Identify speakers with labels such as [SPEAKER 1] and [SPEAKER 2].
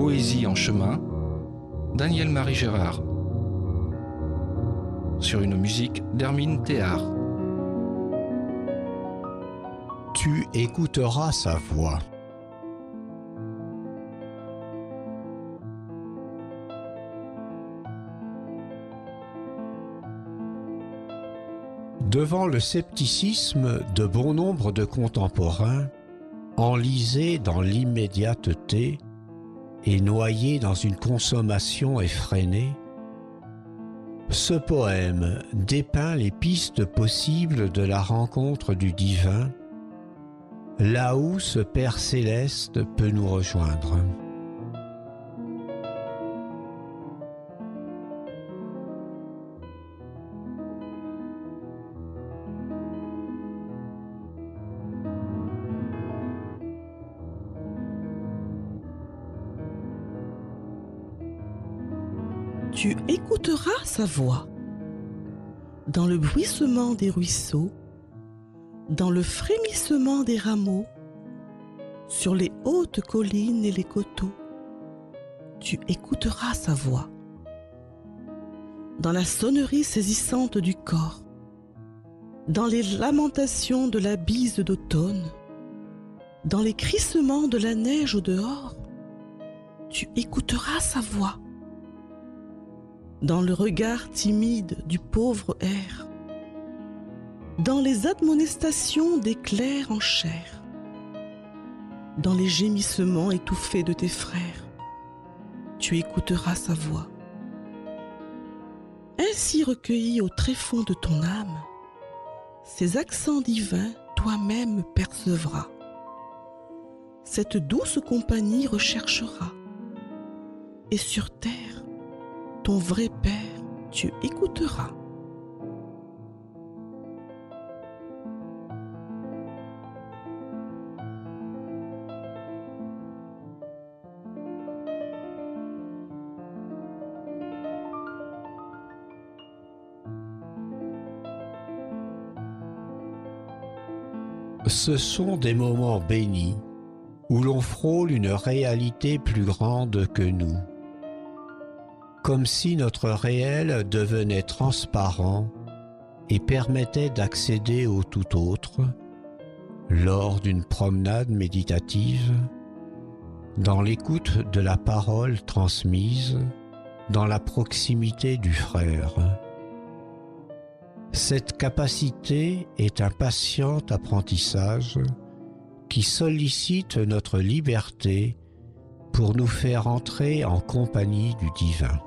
[SPEAKER 1] Poésie en chemin, Daniel-Marie Gérard. Sur une musique d'Hermine Théard.
[SPEAKER 2] Tu écouteras sa voix. Devant le scepticisme de bon nombre de contemporains, enlisés dans l'immédiateté et noyés dans une consommation effrénée, ce poème dépeint les pistes possibles de la rencontre du divin, là où ce Père céleste peut nous rejoindre.
[SPEAKER 3] Tu écouteras sa voix. Dans le bruissement des ruisseaux, dans le frémissement des rameaux, sur les hautes collines et les coteaux, tu écouteras sa voix. Dans la sonnerie saisissante du corps, dans les lamentations de la bise d'automne, dans les crissements de la neige au dehors, tu écouteras sa voix dans le regard timide du pauvre air, dans les admonestations des clercs en chair, dans les gémissements étouffés de tes frères, tu écouteras sa voix. Ainsi recueilli au tréfonds de ton âme, ces accents divins toi-même percevras. Cette douce compagnie recherchera, et sur terre, ton vrai Père, tu écouteras.
[SPEAKER 2] Ce sont des moments bénis où l'on frôle une réalité plus grande que nous comme si notre réel devenait transparent et permettait d'accéder au tout autre lors d'une promenade méditative, dans l'écoute de la parole transmise, dans la proximité du frère. Cette capacité est un patient apprentissage qui sollicite notre liberté pour nous faire entrer en compagnie du divin.